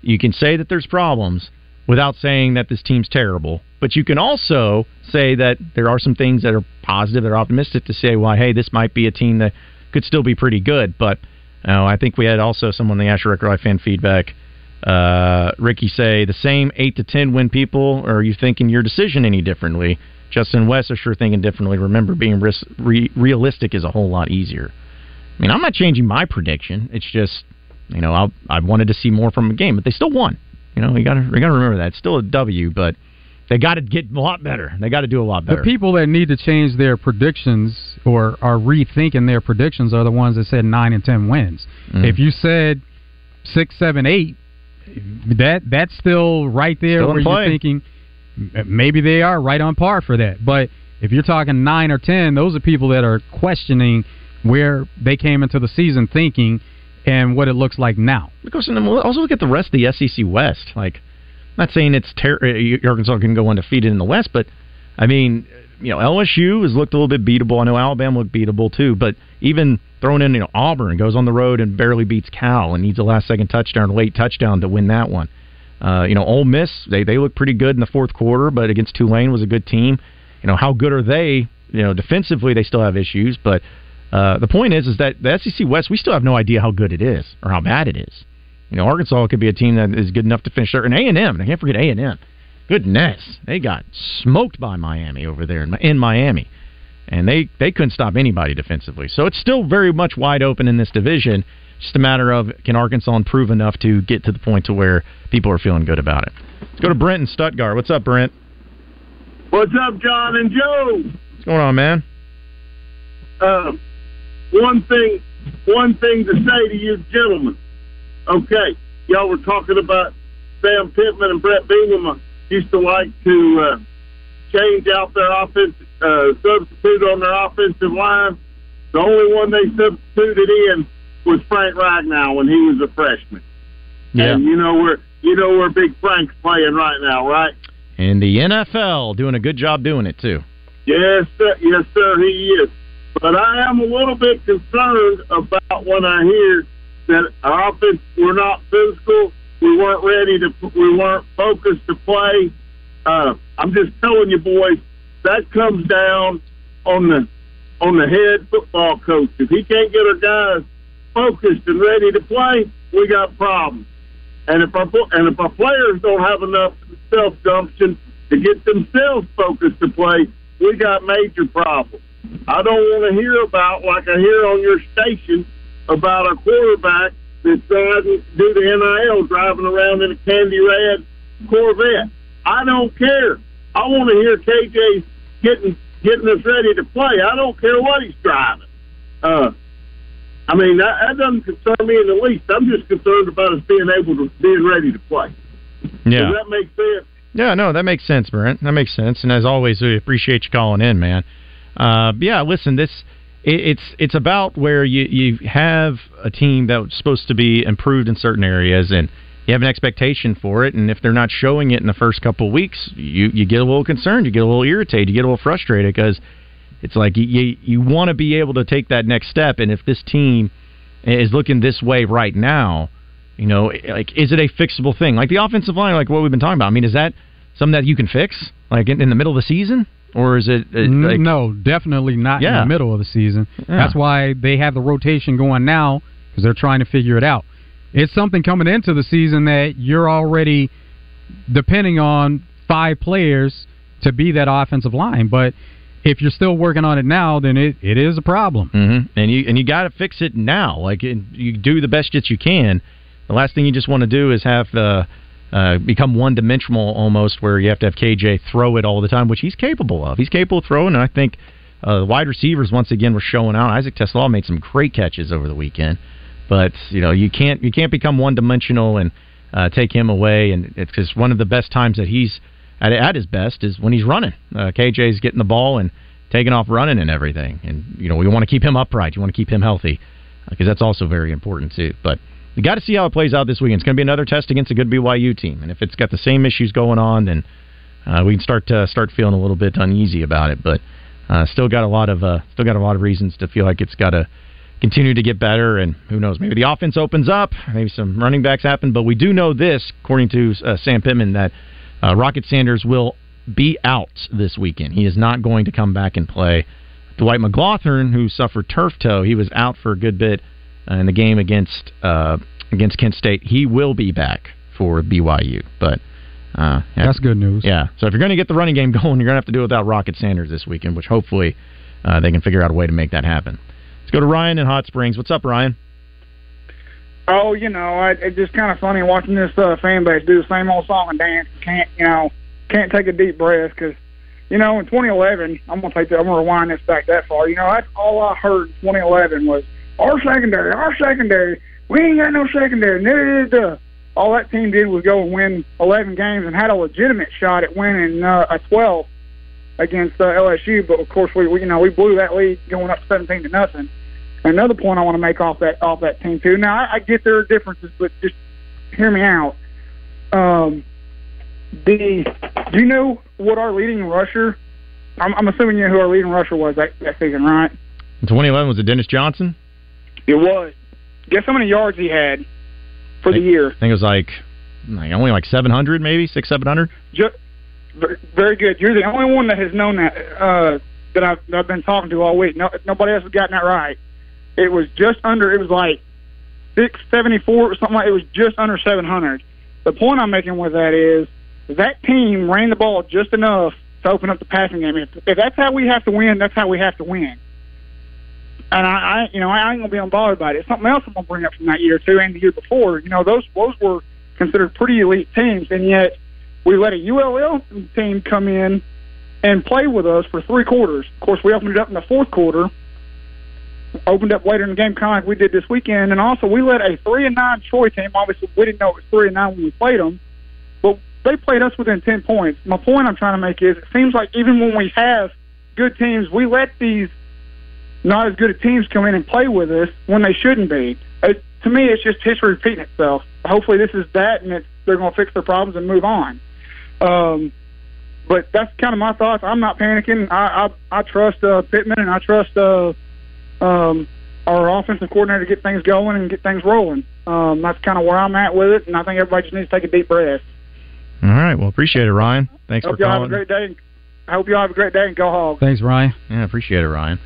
You can say that there's problems without saying that this team's terrible. But you can also say that there are some things that are positive, that are optimistic to say, well, hey, this might be a team that could still be pretty good. But uh, I think we had also someone in the Asher Wrecker Live fan feedback, uh, Ricky, say the same 8 to 10 win people, or are you thinking your decision any differently? Justin West are sure thinking differently. Remember, being ris- re- realistic is a whole lot easier. I mean, I'm not changing my prediction. It's just, you know, I I wanted to see more from a game, but they still won. You know, we got to got to remember that it's still a W, but they got to get a lot better. They got to do a lot better. The people that need to change their predictions or are rethinking their predictions are the ones that said nine and ten wins. Mm. If you said six, seven, eight, that that's still right there Still where you're thinking maybe they are right on par for that. But if you're talking nine or ten, those are people that are questioning where they came into the season thinking and what it looks like now. Because then we'll also look at the rest of the SEC West. Like, not saying it's ter- uh, Arkansas can go undefeated in the West, but I mean, you know, LSU has looked a little bit beatable. I know Alabama looked beatable too, but even throwing in, you know, Auburn goes on the road and barely beats Cal and needs a last second touchdown, late touchdown to win that one. Uh, you know, Ole Miss they they look pretty good in the fourth quarter, but against Tulane was a good team. You know, how good are they? You know, defensively they still have issues, but uh, the point is, is that the SEC West we still have no idea how good it is or how bad it is. You know, Arkansas could be a team that is good enough to finish there, and A and M. I can't forget A and M. Goodness, they got smoked by Miami over there in, in Miami, and they they couldn't stop anybody defensively. So it's still very much wide open in this division. Just a matter of can Arkansas improve enough to get to the point to where people are feeling good about it. Let's go to Brent in Stuttgart. What's up, Brent? What's up, John and Joe? What's going on, man? Uh, one thing, one thing to say to you gentlemen. Okay, y'all were talking about Sam Pittman and Bret Bielema used to like to uh, change out their offense, uh, substitute on their offensive line. The only one they substituted in was Frank Ragnow when he was a freshman. Yeah. And you know where you know where Big Frank's playing right now, right? And the NFL doing a good job doing it too. Yes, sir. Yes, sir. He is. But I am a little bit concerned about when I hear that our offense we're not physical. We weren't ready to. We weren't focused to play. Uh, I'm just telling you, boys, that comes down on the on the head football coach. If he can't get our guys focused and ready to play, we got problems. And if our and if our players don't have enough self gumption to get themselves focused to play, we got major problems. I don't want to hear about like I hear on your station about a quarterback that's to do the NIL driving around in a candy red Corvette. I don't care. I want to hear KJ getting getting us ready to play. I don't care what he's driving. Uh, I mean that, that doesn't concern me in the least. I'm just concerned about us being able to being ready to play. Yeah. Does that make sense? Yeah, no, that makes sense, Brent. That makes sense. And as always, we appreciate you calling in, man. Uh, yeah, listen, this it's it's about where you you have a team that's supposed to be improved in certain areas, and you have an expectation for it. And if they're not showing it in the first couple of weeks, you you get a little concerned, you get a little irritated, you get a little frustrated because it's like you you, want to be able to take that next step. And if this team is looking this way right now, you know, like is it a fixable thing? Like the offensive line, like what we've been talking about. I mean, is that something that you can fix, like in, in the middle of the season, or is it? like, no, definitely not in the middle of the season. Yeah. That's why they have the rotation going now because they're trying to figure it out. It's something coming into the season that you're already depending on five players to be that offensive line, but if you're still working on it now, then it, it is a problem. Mm-hmm. And you and you got to fix it now. Like it, you do the best that you can. The last thing you just want to do is have uh, uh, become one dimensional almost, where you have to have KJ throw it all the time, which he's capable of. He's capable of throwing, and I think uh, the wide receivers once again were showing out. Isaac TeSlaa made some great catches over the weekend, but you know you can't you can't become one dimensional and uh, take him away. And it's because one of the best times that he's at, at his best is when he's running. Uh, KJ's getting the ball and taking off running and everything. And you know we want to keep him upright. You want to keep him healthy because that's also very important too. But you got to see how it plays out this weekend. It's going to be another test against a good BYU team, and if it's got the same issues going on, then uh, we can start to start feeling a little bit uneasy about it. But uh, still got a lot of uh, still got a lot of reasons to feel like it's got to continue to get better. And who knows, maybe the offense opens up, maybe some running backs happen. But we do know this, according to uh, Sam Pittman, that uh, Rocket Sanders will be out this weekend. He is not going to come back and play. Dwight McGlothern, who suffered turf toe, he was out for a good bit in the game against uh, against Kent State. He will be back for BYU, but uh, yeah. That's good news. Yeah. So if you're going to get the running game going, you're going to have to do it without Rocket Sanders this weekend, which hopefully uh, they can figure out a way to make that happen. Let's go to Ryan in Hot Springs. What's up, Ryan? Oh, you know, I, it's just kind of funny watching this uh, fan base do the same old song and dance. Can't, you know, can't take a deep breath because, you know, in 2011, I'm gonna take that, I'm gonna rewind this back that far. You know, that's all I heard in 2011 was our secondary, our secondary. We ain't got no secondary. All that team did was go and win 11 games and had a legitimate shot at winning uh, a 12 against uh, LSU. But of course, we, we you know we blew that lead going up 17 to nothing. Another point I want to make off that off that team too. Now I, I get there are differences, but just hear me out. Um, the do you know what our leading rusher? I'm, I'm assuming you know who our leading rusher was that, that season, right? In 2011 was it Dennis Johnson? It was. Guess how many yards he had for the year? I think it was like, like only like 700, maybe six, seven hundred. Very good. You're the only one that has known that uh, that I've, that I've been talking to all week. No, nobody else has gotten that right. It was just under. It was like six seventy four or something like. It was just under seven hundred. The point I'm making with that is that team ran the ball just enough to open up the passing game. If, if that's how we have to win, that's how we have to win. And I, I you know, I ain't gonna be unbothered by it. Something else I'm gonna bring up from that year too, and the year before. You know, those those were considered pretty elite teams, and yet we let a ULL team come in and play with us for three quarters. Of course, we opened it up in the fourth quarter, opened up later in the game, kind of like we did this weekend, and also we let a three and nine Troy team. Obviously, we didn't know it was three and nine when we played them, but they played us within ten points. My point I'm trying to make is, it seems like even when we have good teams, we let these not as good at teams come in and play with us when they shouldn't be. It, to me, it's just history repeating itself. Hopefully, this is that, and it's, they're going to fix their problems and move on. Um, but that's kind of my thoughts. I'm not panicking. I I, I trust uh, Pittman and I trust uh, um, our offensive coordinator to get things going and get things rolling. Um, that's kind of where I'm at with it, and I think everybody just needs to take a deep breath. All right. Well, appreciate it, Ryan. Thanks hope for y'all calling. have a great day. I hope y'all have a great day and go Hogs. Thanks, Ryan. Yeah, appreciate it, Ryan.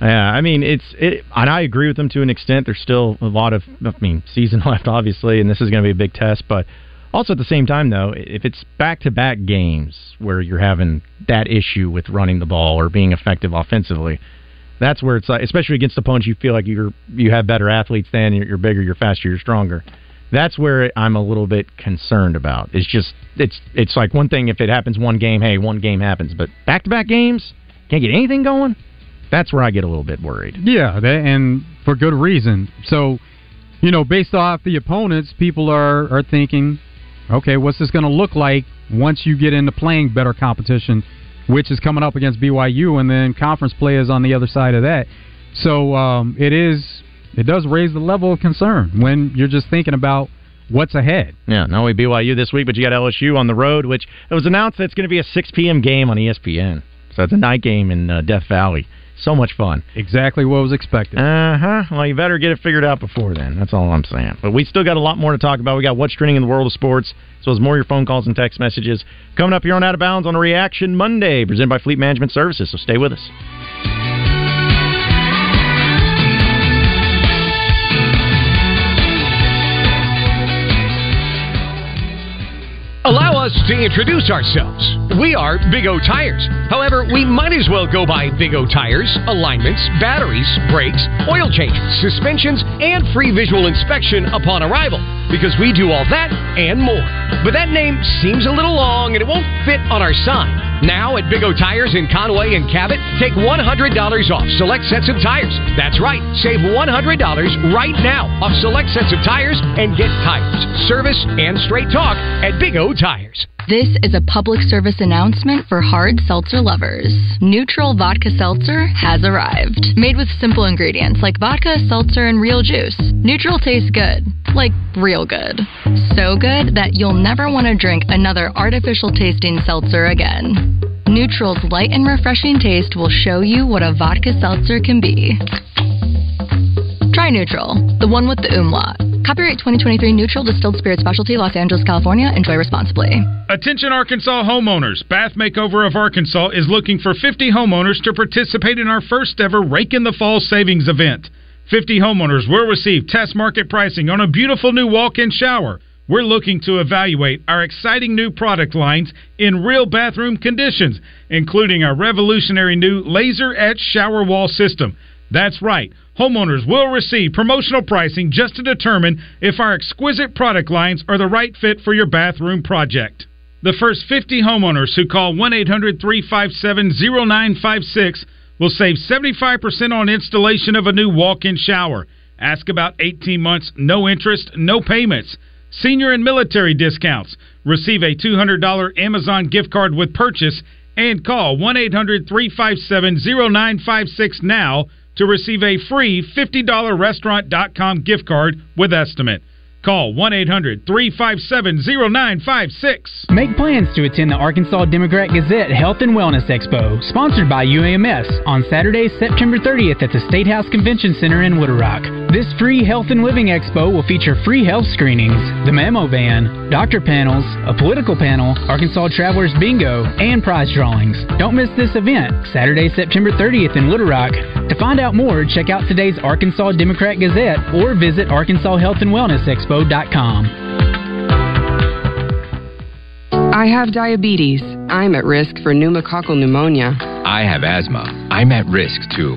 Yeah, I mean it's it, and I agree with them to an extent. There's still a lot of, I mean, season left, obviously, and this is going to be a big test. But also at the same time, though, if it's back-to-back games where you're having that issue with running the ball or being effective offensively, that's where it's like, especially against opponents you feel like you're you have better athletes than you're, you're bigger, you're faster, you're stronger. That's where I'm a little bit concerned about. It's just it's it's like one thing if it happens one game, hey, one game happens, but back-to-back games can't get anything going. That's where I get a little bit worried. Yeah, and for good reason. So, you know, based off the opponents, people are are thinking, okay, what's this going to look like once you get into playing better competition, which is coming up against BYU, and then conference play is on the other side of that. So um, it is it does raise the level of concern when you're just thinking about what's ahead. Yeah, not only BYU this week, but you got LSU on the road, which it was announced that it's going to be a 6 p.m. game on ESPN. So it's a night game in uh, Death Valley. So much fun. Exactly what was expected. Uh huh. Well, you better get it figured out before then. That's all I'm saying. But we still got a lot more to talk about. We got what's trending in the world of sports, as well as more of your phone calls and text messages coming up here on Out of Bounds on a Reaction Monday, presented by Fleet Management Services. So stay with us. To introduce ourselves. We are Big O Tires. However, we might as well go by Big O Tires, alignments, batteries, brakes, oil changes, suspensions, and free visual inspection upon arrival because we do all that and more. But that name seems a little long and it won't fit on our sign. Now at Big O Tires in Conway and Cabot, take $100 off select sets of tires. That's right, save $100 right now off select sets of tires and get tires, service, and straight talk at Big O Tires. This is a public service announcement for hard seltzer lovers. Neutral Vodka Seltzer has arrived. Made with simple ingredients like vodka, seltzer, and real juice. Neutral tastes good. Like real good. So good that you'll never want to drink another artificial tasting seltzer again. Neutral's light and refreshing taste will show you what a vodka seltzer can be. Try Neutral, the one with the umlaut. Copyright 2023 Neutral Distilled Spirit Specialty, Los Angeles, California. Enjoy responsibly. Attention Arkansas homeowners. Bath Makeover of Arkansas is looking for 50 homeowners to participate in our first ever Rake in the Fall savings event. 50 homeowners will receive test market pricing on a beautiful new walk-in shower. We're looking to evaluate our exciting new product lines in real bathroom conditions, including our revolutionary new laser etch shower wall system. That's right. Homeowners will receive promotional pricing just to determine if our exquisite product lines are the right fit for your bathroom project. The first 50 homeowners who call 1 800 357 0956 will save 75% on installation of a new walk in shower. Ask about 18 months, no interest, no payments. Senior and military discounts. Receive a $200 Amazon gift card with purchase and call 1 800 357 0956 now to receive a free $50 restaurant.com gift card with estimate. Call 1 800 357 0956. Make plans to attend the Arkansas Democrat Gazette Health and Wellness Expo, sponsored by UAMS, on Saturday, September 30th at the State House Convention Center in Little Rock. This free health and living expo will feature free health screenings, the mammo van, doctor panels, a political panel, Arkansas Travelers Bingo, and prize drawings. Don't miss this event, Saturday, September 30th in Little Rock. To find out more, check out today's Arkansas Democrat Gazette or visit Arkansas Health and Wellness Expo I have diabetes. I'm at risk for pneumococcal pneumonia. I have asthma. I'm at risk too.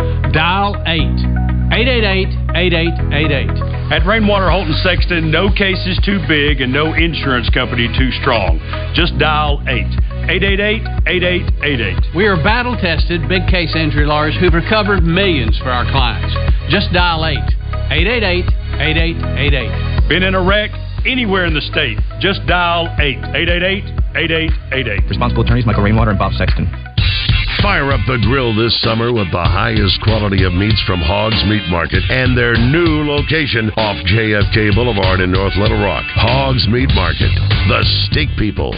Dial 8. 888-8888. At Rainwater Holton Sexton, no case is too big and no insurance company too strong. Just dial 8. 888-8888. We are battle tested big case injury lawyers who've recovered millions for our clients. Just dial 8. 888-8888. Been in a wreck? Anywhere in the state. Just dial 8. 888-8888. Responsible attorneys Michael Rainwater and Bob Sexton. Fire up the grill this summer with the highest quality of meats from Hogs Meat Market and their new location off JFK Boulevard in North Little Rock. Hogs Meat Market, the steak people.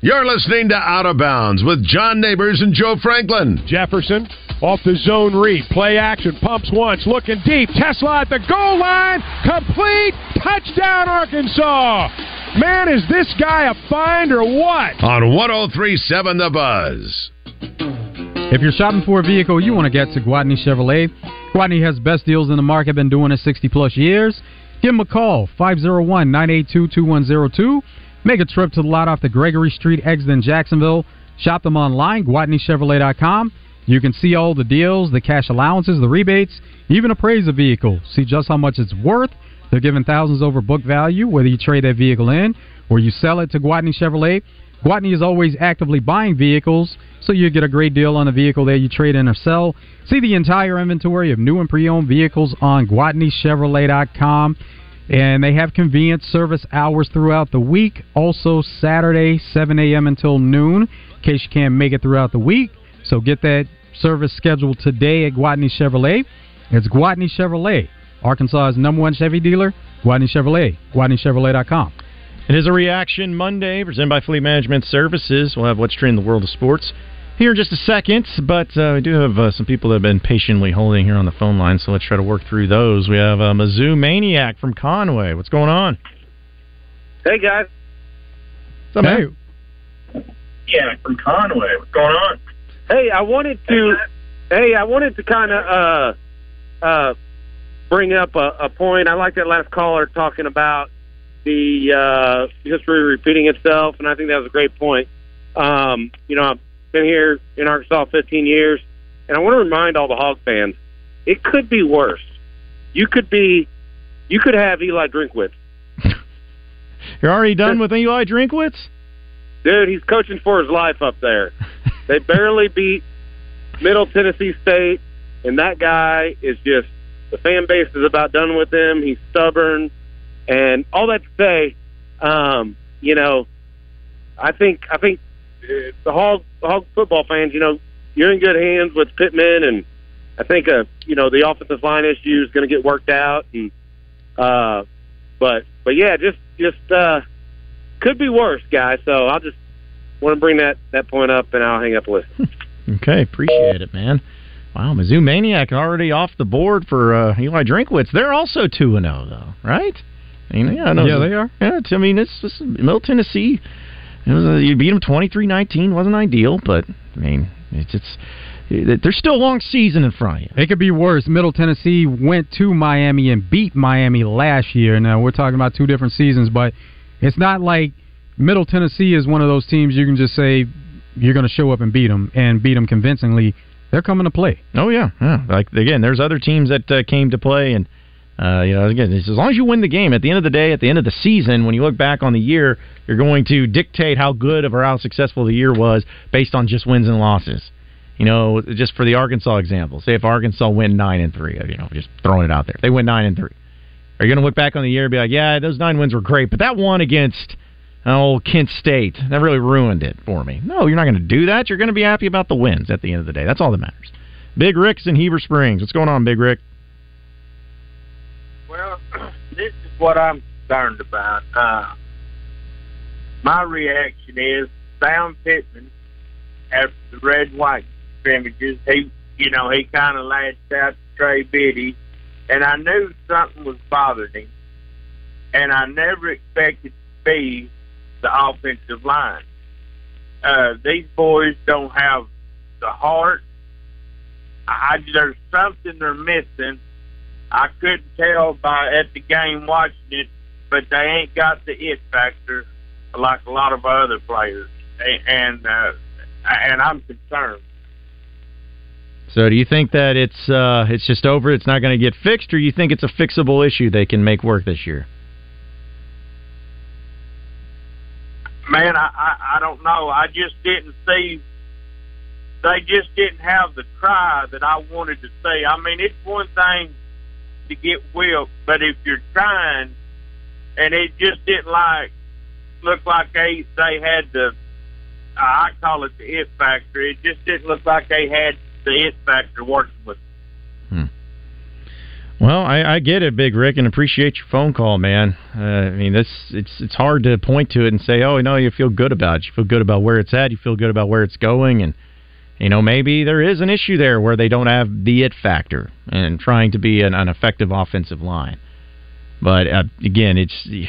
You're listening to Out of Bounds with John Neighbors and Joe Franklin. Jefferson off the zone read. Play action. Pumps once. Looking deep. TeSlaa at the goal line. Complete. Touchdown, Arkansas. Man, is this guy a find or what? On 1037 The Buzz. If you're shopping for a vehicle you want to get to Gwatney Chevrolet, Gwatney has best deals in the market, been doing it 60 plus years. Give them a call, 501 982 2102. Make a trip to the lot off the Gregory Street exit in Jacksonville. Shop them online, GwatneyChevrolet.com. You can see all the deals, the cash allowances, the rebates, even appraise a vehicle. See just how much it's worth. They're giving thousands over book value, whether you trade that vehicle in or you sell it to Gwatney Chevrolet. Gwatney is always actively buying vehicles, so you get a great deal on a vehicle that you trade in or sell. See the entire inventory of new and pre-owned vehicles on GwatneyChevrolet.com. And they have convenient service hours throughout the week. Also, Saturday, 7 a.m. until noon, in case you can't make it throughout the week. So get that service scheduled today at Gwatney Chevrolet. It's Gwatney Chevrolet, Arkansas's number one Chevy dealer. Gwatney Chevrolet, GwatneyChevrolet.com. It is a reaction Monday presented by Fleet Management Services. We'll have what's trending in the world of sports here in just a second, but uh, we do have uh, some people that have been patiently holding here on the phone line, so let's try to work through those. We have uh, Mizzou Maniac from Conway. What's going on? Hey guys. What's up, man? Yeah, from Conway. What's going on? Hey, I wanted to. Hey, I wanted to kind of uh, uh, bring up a, a point. I like that last caller talking about the uh, history repeating itself, and I think that was a great point. Um, you know, I've been here in Arkansas 15 years, and I want to remind all the Hog fans, it could be worse. You could be, you could have Eli Drinkwitz. You're already done with Eli Drinkwitz? Dude, he's coaching for his life up there. they barely beat Middle Tennessee State, and that guy is just the fan base is about done with him. He's stubborn, and all that to say, um, you know, I think I think uh, the Hog Hog football fans, you know, you're in good hands with Pittman, and I think uh, you know the offensive line issue is going to get worked out, and uh, but but yeah, just just uh, could be worse, guys. So I'll just want to bring that that point up, and I'll hang up listen. Okay, appreciate it, man. Wow, Mizzou Maniac already off the board for uh, Eli Drinkwitz. They're also two and zero, though, right? I mean, yeah, I know Yeah, they are. Yeah, I mean, it's, it's Middle Tennessee. It was a, you beat them 23-19. wasn't ideal, but I mean, it's it's there's still a long season in front of you. It could be worse. Middle Tennessee went to Miami and beat Miami last year. Now we're talking about two different seasons, but it's not like Middle Tennessee is one of those teams you can just say you're going to show up and beat them and beat them convincingly. They're coming to play. Oh yeah, yeah. Like again, there's other teams that uh, came to play, and uh, you know, again, as long as you win the game. At the end of the day, at the end of the season, when you look back on the year, you're going to dictate how good or how successful the year was based on just wins and losses. You know, just for the Arkansas example, say if Arkansas win nine and three, you know, just throwing it out there, they win nine and three. Are you going to look back on the year and be like, yeah, those nine wins were great, but that one against oh Kent State that really ruined it for me? No, you're not going to do that. You're going to be happy about the wins at the end of the day. That's all that matters. Big Rick's in Heber Springs. What's going on, Big Rick? Well, this is what I'm concerned about. Uh, my reaction is Sam Pittman after the red white scrimmages. He, you know, he kind of lashed out to Trey Biddy, and I knew something was bothering him, and I never expected to be the offensive line. Uh, these boys don't have the heart. I, there's something they're missing. I couldn't tell by at the game watching it, but they ain't got the it factor like a lot of our other players, and uh, and I'm concerned. So, do you think that it's uh, it's just over? It's not going to get fixed, or you think it's a fixable issue they can make work this year? Man, I, I I don't know. I just didn't see. They just didn't have the cry that I wanted to see. I mean, it's one thing to get whipped, but if you're trying, and it just didn't like look like they they had the I call it the it factor. It just didn't look like they had the it factor working with. Well, I, I get it, Big Rick, and appreciate your phone call, man. Uh, I mean, this it's it's hard to point to it and say, oh, no, you feel good about it. You feel good about where it's at. You feel good about where it's going, and you know maybe there is an issue there where they don't have the it factor and trying to be an, an effective offensive line. But uh, again, it's you,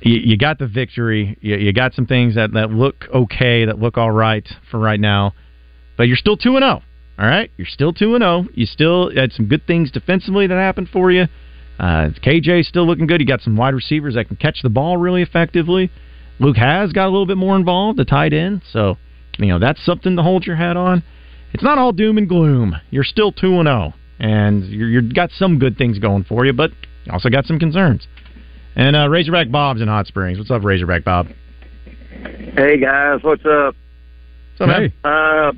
you got the victory. You, you got some things that that look okay, that look all right for right now, but you're still two and zero. All right, you're still two and zero. You still had some good things defensively that happened for you. Uh, KJ's still looking good. You got some wide receivers that can catch the ball really effectively. Luke has got a little bit more involved, the tight end. So, you know, that's something to hold your hat on. It's not all doom and gloom. You're still two and zero, and you're, you've got some good things going for you, but you also got some concerns. And uh, Razorback Bob's in Hot Springs. What's up, Razorback Bob? Hey guys, what's up? Hey. Uh,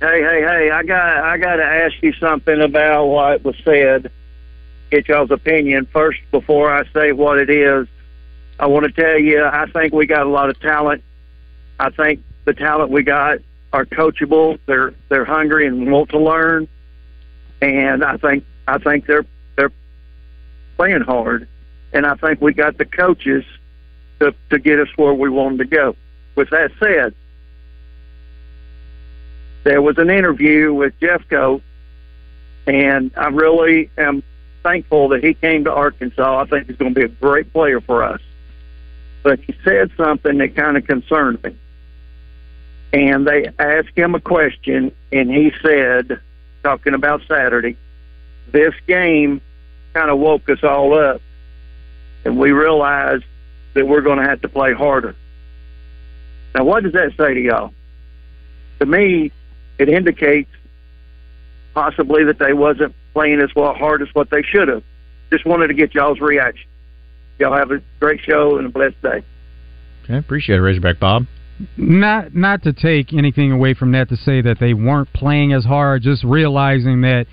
hey, hey, hey! I got I got to ask you something about what was said. Get y'all's opinion first before I say what it is. I want to tell you, I think we got a lot of talent. I think the talent we got are coachable. They're they're hungry and want to learn, and I think I think they're they're playing hard, and I think we got the coaches to to get us where we wanted to go. With that said, there was an interview with Jeffcoat, and I really am thankful that he came to Arkansas. I think he's going to be a great player for us. But he said something that kind of concerned me. And they asked him a question, and he said, talking about Saturday, this game kind of woke us all up, and we realized that we're going to have to play harder. Now, what does that say to y'all? To me, it indicates possibly that they wasn't playing as well hard as what they should have. Just wanted to get y'all's reaction. Y'all have a great show and a blessed day. Okay, appreciate it, Razorback Bob. Not not to take anything away from that to say that they weren't playing as hard, just realizing that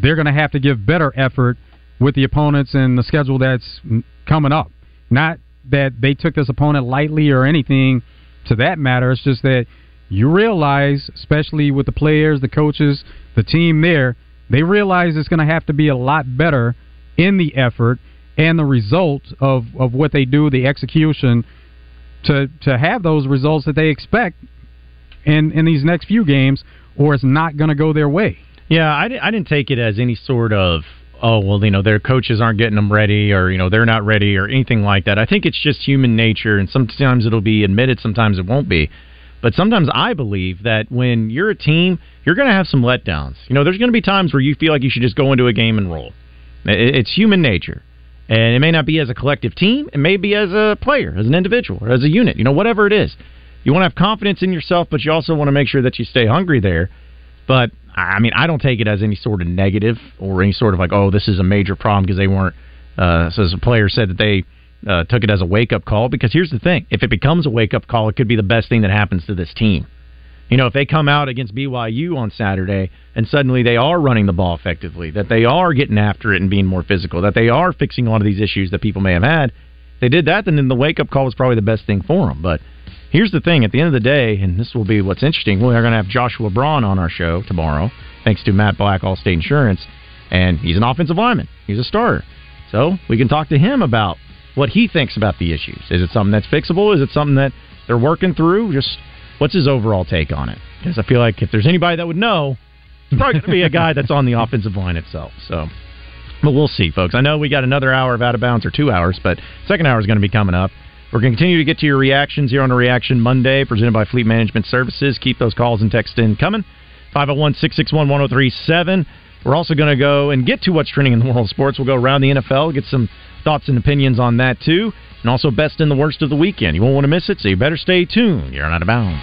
they're going to have to give better effort with the opponents and the schedule that's coming up. Not that they took this opponent lightly or anything to that matter. It's just that you realize, especially with the players, the coaches, the team there, they realize it's going to have to be a lot better in the effort and the result of, of what they do, the execution, to to have those results that they expect in in these next few games, or it's not going to go their way. Yeah, I, I didn't take it as any sort of oh well you know their coaches aren't getting them ready or you know they're not ready or anything like that. I think it's just human nature, and sometimes it'll be admitted, sometimes it won't be. But sometimes I believe that when you're a team, you're going to have some letdowns. You know, there's going to be times where you feel like you should just go into a game and roll. It's human nature. And it may not be as a collective team, it may be as a player, as an individual, or as a unit, you know, whatever it is. You want to have confidence in yourself, but you also want to make sure that you stay hungry there. But, I mean, I don't take it as any sort of negative or any sort of like, oh, this is a major problem because they weren't, uh, so as a player said that they uh, took it as a wake up call. Because here's the thing if it becomes a wake up call, it could be the best thing that happens to this team. You know, if they come out against BYU on Saturday and suddenly they are running the ball effectively, that they are getting after it and being more physical, that they are fixing a lot of these issues that people may have had, they did that, then the wake up call was probably the best thing for them. But here's the thing at the end of the day, and this will be what's interesting, we are going to have Joshua Braun on our show tomorrow, thanks to Matt Black, Allstate Insurance, and he's an offensive lineman, he's a starter. So we can talk to him about what he thinks about the issues. Is it something that's fixable? Is it something that they're working through? Just what's his overall take on it? Because I feel like if there's anybody that would know, it's probably going to be a guy that's on the offensive line itself. So, but we'll see, folks. I know we got another hour of out of bounds or two hours, but second hour is going to be coming up. We're going to continue to get to your reactions here on a Reaction Monday, presented by Fleet Management Services. Keep those calls and texts in coming. 501 661 1037. We're also going to go and get to what's trending in the world of sports. We'll go around the NFL, get some thoughts and opinions on that too, and also best and the worst of the weekend. You won't want to miss it, so you better stay tuned. You're on out of bounds.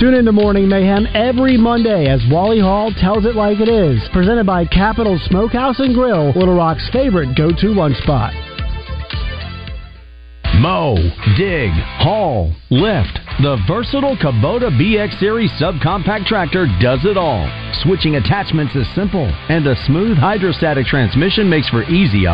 Tune in to Morning Mayhem every Monday as Wally Hall tells it like it is. Presented by Capital Smokehouse and Grill, Little Rock's favorite go-to lunch spot. Mow, dig, haul, lift. The versatile Kubota BX Series subcompact tractor does it all. Switching attachments is simple, and a smooth hydrostatic transmission makes for easy up